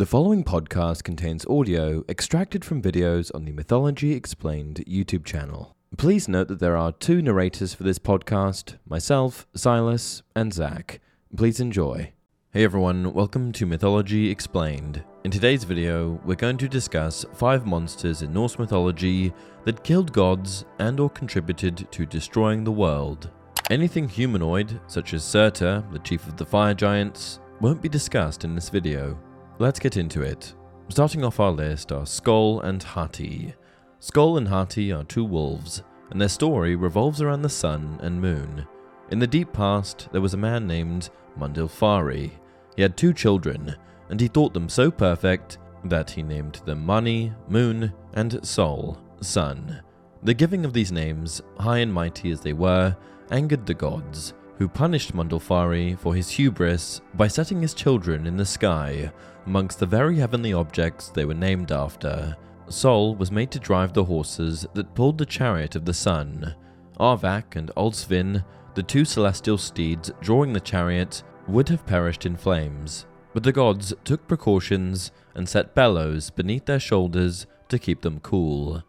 The following podcast contains audio extracted from videos on the Mythology Explained YouTube channel. Please note that there are two narrators for this podcast myself, Silas, and Zach. Please enjoy. Hey everyone, welcome to Mythology Explained. In today's video, we're going to discuss five monsters in Norse mythology that killed gods and or contributed to destroying the world. Anything humanoid, such as Surtr, the chief of the fire giants, won't be discussed in this video. Let's get into it. Starting off our list are Skoll and Hati. Skoll and Hati are two wolves, and their story revolves around the sun and moon. In the deep past, there was a man named Mundilfari. He had two children, and he thought them so perfect that he named them Mani, Moon, and Sol, Sun. The giving of these names, high and mighty as they were, angered the gods, who punished Mundilfari for his hubris by setting his children in the sky amongst the very heavenly objects they were named after. Sol was made to drive the horses that pulled the chariot of the sun. Arvak and Alsvinn, the two celestial steeds drawing the chariot, would have perished in flames, but the gods took precautions and set bellows beneath their shoulders to keep them cool.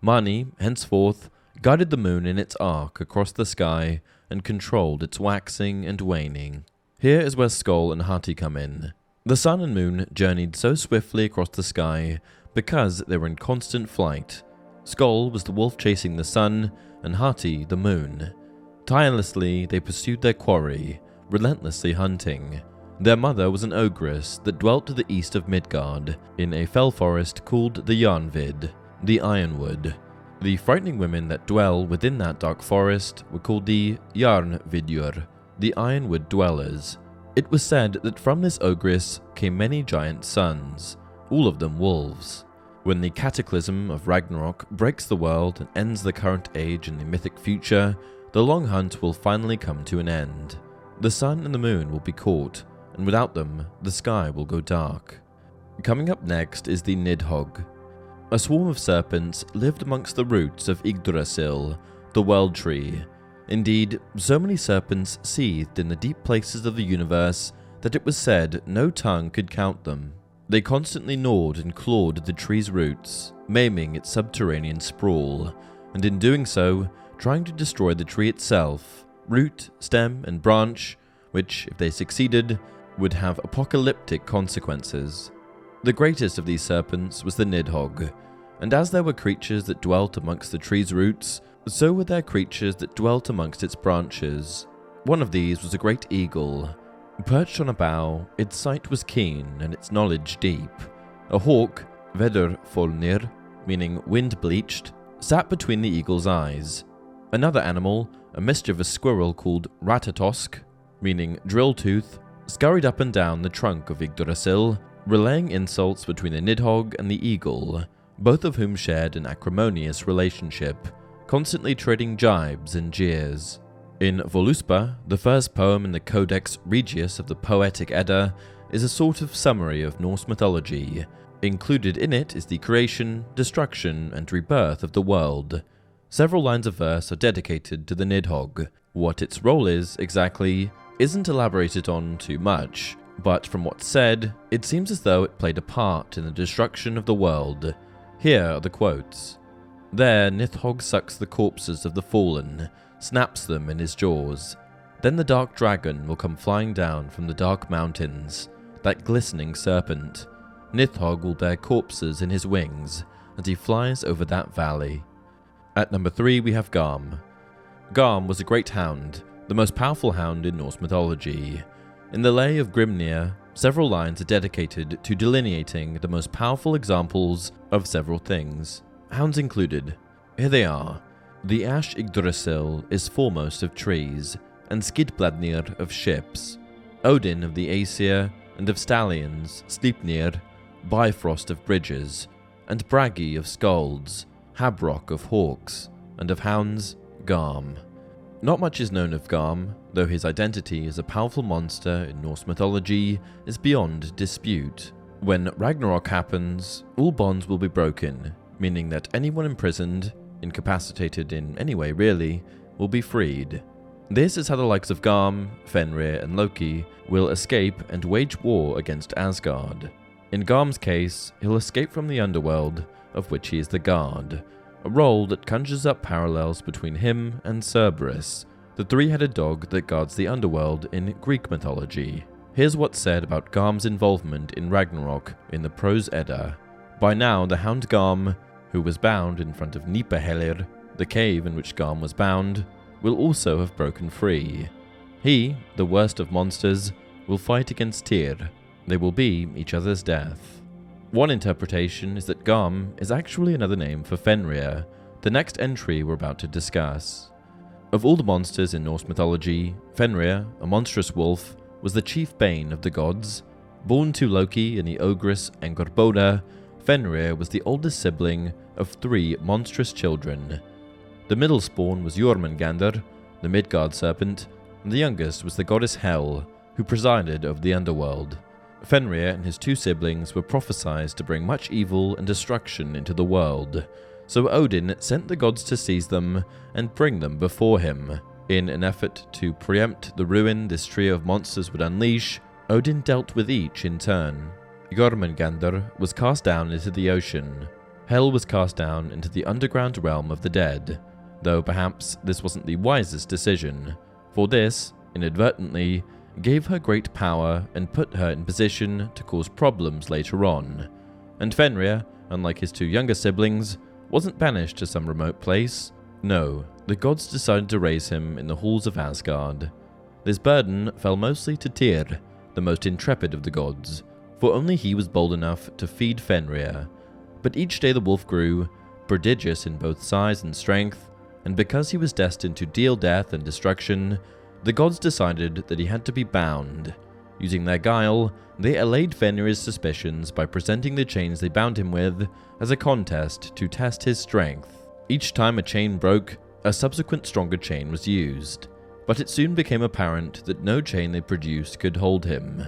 Mani, henceforth, guided the moon in its arc across the sky and controlled its waxing and waning. Here is where Skoll and Hati come in. The sun and moon journeyed so swiftly across the sky because they were in constant flight. Skoll was the wolf chasing the sun, and Hati the moon. Tirelessly, they pursued their quarry, relentlessly hunting. Their mother was an ogress that dwelt to the east of Midgard, in a fell forest called the Jarnvid, the Ironwood. The frightening women that dwell within that dark forest were called the Jarnvidjur, the Ironwood dwellers. It was said that from this ogress came many giant sons, all of them wolves. When the cataclysm of Ragnarok breaks the world and ends the current age and the mythic future, the long hunt will finally come to an end. The sun and the moon will be caught, and without them, the sky will go dark. Coming up next is the Nidhogg, a swarm of serpents lived amongst the roots of Yggdrasil, the world tree. Indeed, so many serpents seethed in the deep places of the universe that it was said no tongue could count them. They constantly gnawed and clawed at the tree's roots, maiming its subterranean sprawl, and in doing so, trying to destroy the tree itself, root, stem, and branch, which, if they succeeded, would have apocalyptic consequences. The greatest of these serpents was the Nidhogg, and as there were creatures that dwelt amongst the tree's roots, so were there creatures that dwelt amongst its branches. One of these was a great eagle. Perched on a bough, its sight was keen and its knowledge deep. A hawk, Vedurfolnir, meaning wind bleached, sat between the eagle's eyes. Another animal, a mischievous squirrel called Ratatosk, meaning drill tooth, scurried up and down the trunk of Yggdrasil relaying insults between the Nidhogg and the Eagle, both of whom shared an acrimonious relationship, constantly trading jibes and jeers. In Voluspa, the first poem in the Codex Regius of the Poetic Edda, is a sort of summary of Norse mythology. Included in it is the creation, destruction, and rebirth of the world. Several lines of verse are dedicated to the Nidhogg. What its role is, exactly, isn't elaborated on too much, but from what's said, it seems as though it played a part in the destruction of the world. Here are the quotes. There, Nidhogg sucks the corpses of the fallen, snaps them in his jaws. Then the dark dragon will come flying down from the dark mountains, that glistening serpent. Nidhogg will bear corpses in his wings, and he flies over that valley. At number 3 we have Garm. Garm was a great hound, the most powerful hound in Norse mythology. In the Lay of Grimnir, several lines are dedicated to delineating the most powerful examples of several things, hounds included. Here they are. The Ash Yggdrasil is foremost of trees, and Skidbladnir of ships, Odin of the Aesir and of stallions, Sleipnir, Bifrost of bridges, and Bragi of skalds, Habrok of hawks, and of hounds, Garm. Not much is known of Garm, though his identity as a powerful monster in Norse mythology is beyond dispute. When Ragnarok happens, all bonds will be broken, meaning that anyone imprisoned, incapacitated in any way really, will be freed. This is how the likes of Garm, Fenrir, and Loki will escape and wage war against Asgard. In Garm's case, he'll escape from the underworld, of which he is the guard, a role that conjures up parallels between him and Cerberus, the three headed dog that guards the underworld in Greek mythology. Here's what's said about Garm's involvement in Ragnarok in the Prose Edda. By now, the hound Garm, who was bound in front of Gnipahellir, the cave in which Garm was bound, will also have broken free. He, the worst of monsters, will fight against Tyr. They will be each other's death. One interpretation is that Garm is actually another name for Fenrir, the next entry we're about to discuss. Of all the monsters in Norse mythology, Fenrir, a monstrous wolf, was the chief bane of the gods. Born to Loki and the ogress Angerboda, Fenrir was the oldest sibling of three monstrous children. The middle spawn was Jormungandr, the Midgard serpent, and the youngest was the goddess Hel, who presided over the underworld. Fenrir and his two siblings were prophesied to bring much evil and destruction into the world, so Odin sent the gods to seize them and bring them before him. In an effort to preempt the ruin this trio of monsters would unleash, Odin dealt with each in turn. Jormungandr was cast down into the ocean. Hel was cast down into the underground realm of the dead, though perhaps this wasn't the wisest decision, for this, inadvertently, gave her great power and put her in position to cause problems later on. And Fenrir, unlike his two younger siblings, wasn't banished to some remote place. No, the gods decided to raise him in the halls of Asgard. This burden fell mostly to Tyr, the most intrepid of the gods, for only he was bold enough to feed Fenrir. But each day the wolf grew, prodigious in both size and strength, and because he was destined to deal death and destruction, the gods decided that he had to be bound. Using their guile, they allayed Fenrir's suspicions by presenting the chains they bound him with as a contest to test his strength. Each time a chain broke, a subsequent stronger chain was used, but it soon became apparent that no chain they produced could hold him.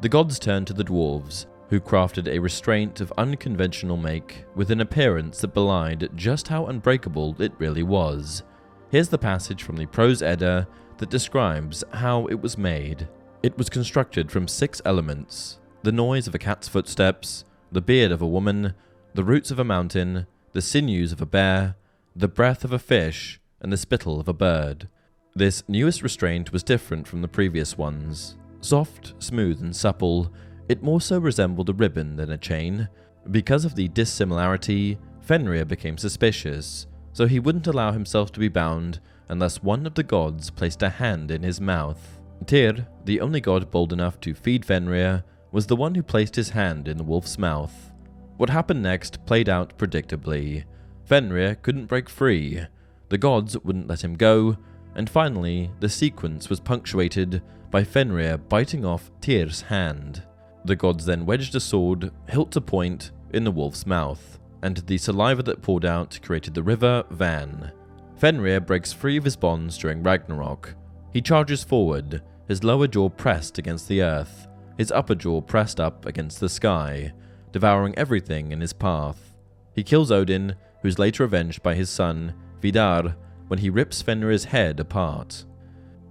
The gods turned to the dwarves, who crafted a restraint of unconventional make with an appearance that belied just how unbreakable it really was. Here's the passage from the Prose Edda that describes how it was made. It was constructed from six elements the noise of a cat's footsteps, the beard of a woman, the roots of a mountain, the sinews of a bear, the breath of a fish, and the spittle of a bird. This newest restraint was different from the previous ones. Soft, smooth, and supple, it more so resembled a ribbon than a chain. Because of the dissimilarity, Fenrir became suspicious, so he wouldn't allow himself to be bound unless one of the gods placed a hand in his mouth. Tyr, the only god bold enough to feed Fenrir, was the one who placed his hand in the wolf's mouth. What happened next played out predictably. Fenrir couldn't break free, the gods wouldn't let him go, and finally, the sequence was punctuated by Fenrir biting off Tyr's hand. The gods then wedged a sword, hilt to point, in the wolf's mouth, and the saliva that poured out created the river Van. Fenrir breaks free of his bonds during Ragnarok, he charges forward, his lower jaw pressed against the earth, his upper jaw pressed up against the sky, devouring everything in his path. He kills Odin, who is later avenged by his son, Vidar, when he rips Fenrir's head apart.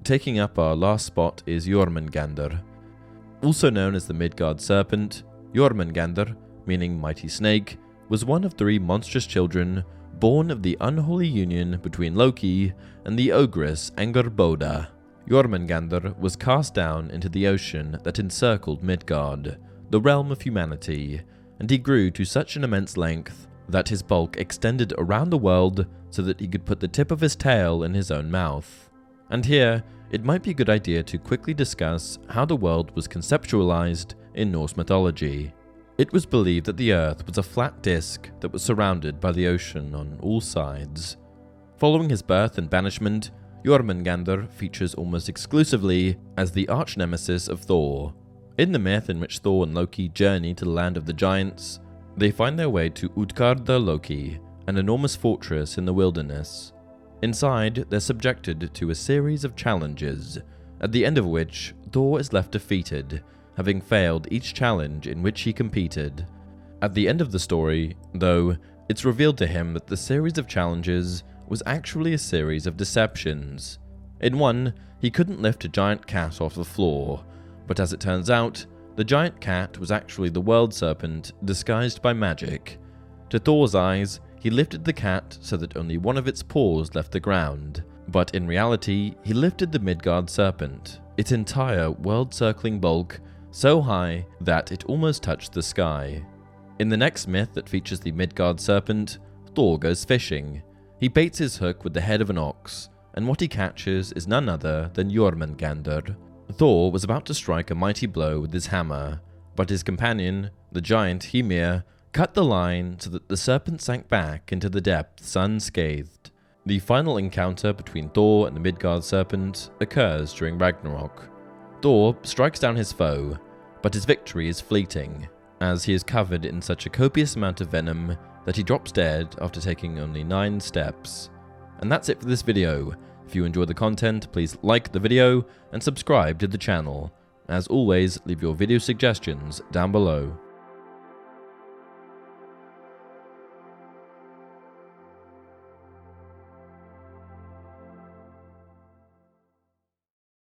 Taking up our last spot is Jormungandr. Also known as the Midgard Serpent, Jormungandr, meaning mighty snake, was one of three monstrous children born of the unholy union between Loki and the ogress Angerboda. Jormungandr was cast down into the ocean that encircled Midgard, the realm of humanity, and he grew to such an immense length that his bulk extended around the world so that he could put the tip of his tail in his own mouth. And here, it might be a good idea to quickly discuss how the world was conceptualized in Norse mythology. It was believed that the Earth was a flat disk that was surrounded by the ocean on all sides. Following his birth and banishment, Jormungandr features almost exclusively as the arch nemesis of Thor. In the myth in which Thor and Loki journey to the land of the giants, they find their way to Utgardr Loki, an enormous fortress in the wilderness. Inside, they're subjected to a series of challenges, at the end of which Thor is left defeated having failed each challenge in which he competed. At the end of the story, though, it's revealed to him that the series of challenges was actually a series of deceptions. In one, he couldn't lift a giant cat off the floor, but as it turns out, the giant cat was actually the world serpent disguised by magic. To Thor's eyes, he lifted the cat so that only one of its paws left the ground, but in reality, he lifted the Midgard serpent, its entire world circling bulk, so high that it almost touched the sky. In the next myth that features the Midgard serpent, Thor goes fishing. He baits his hook with the head of an ox, and what he catches is none other than Jormungandr. Thor was about to strike a mighty blow with his hammer, but his companion, the giant Hymir, cut the line so that the serpent sank back into the depths unscathed. The final encounter between Thor and the Midgard serpent occurs during Ragnarok. Thor strikes down his foe, but his victory is fleeting, as he is covered in such a copious amount of venom that he drops dead after taking only 9 steps. And that's it for this video. If you enjoyed the content, please like the video and subscribe to the channel. As always, leave your video suggestions down below.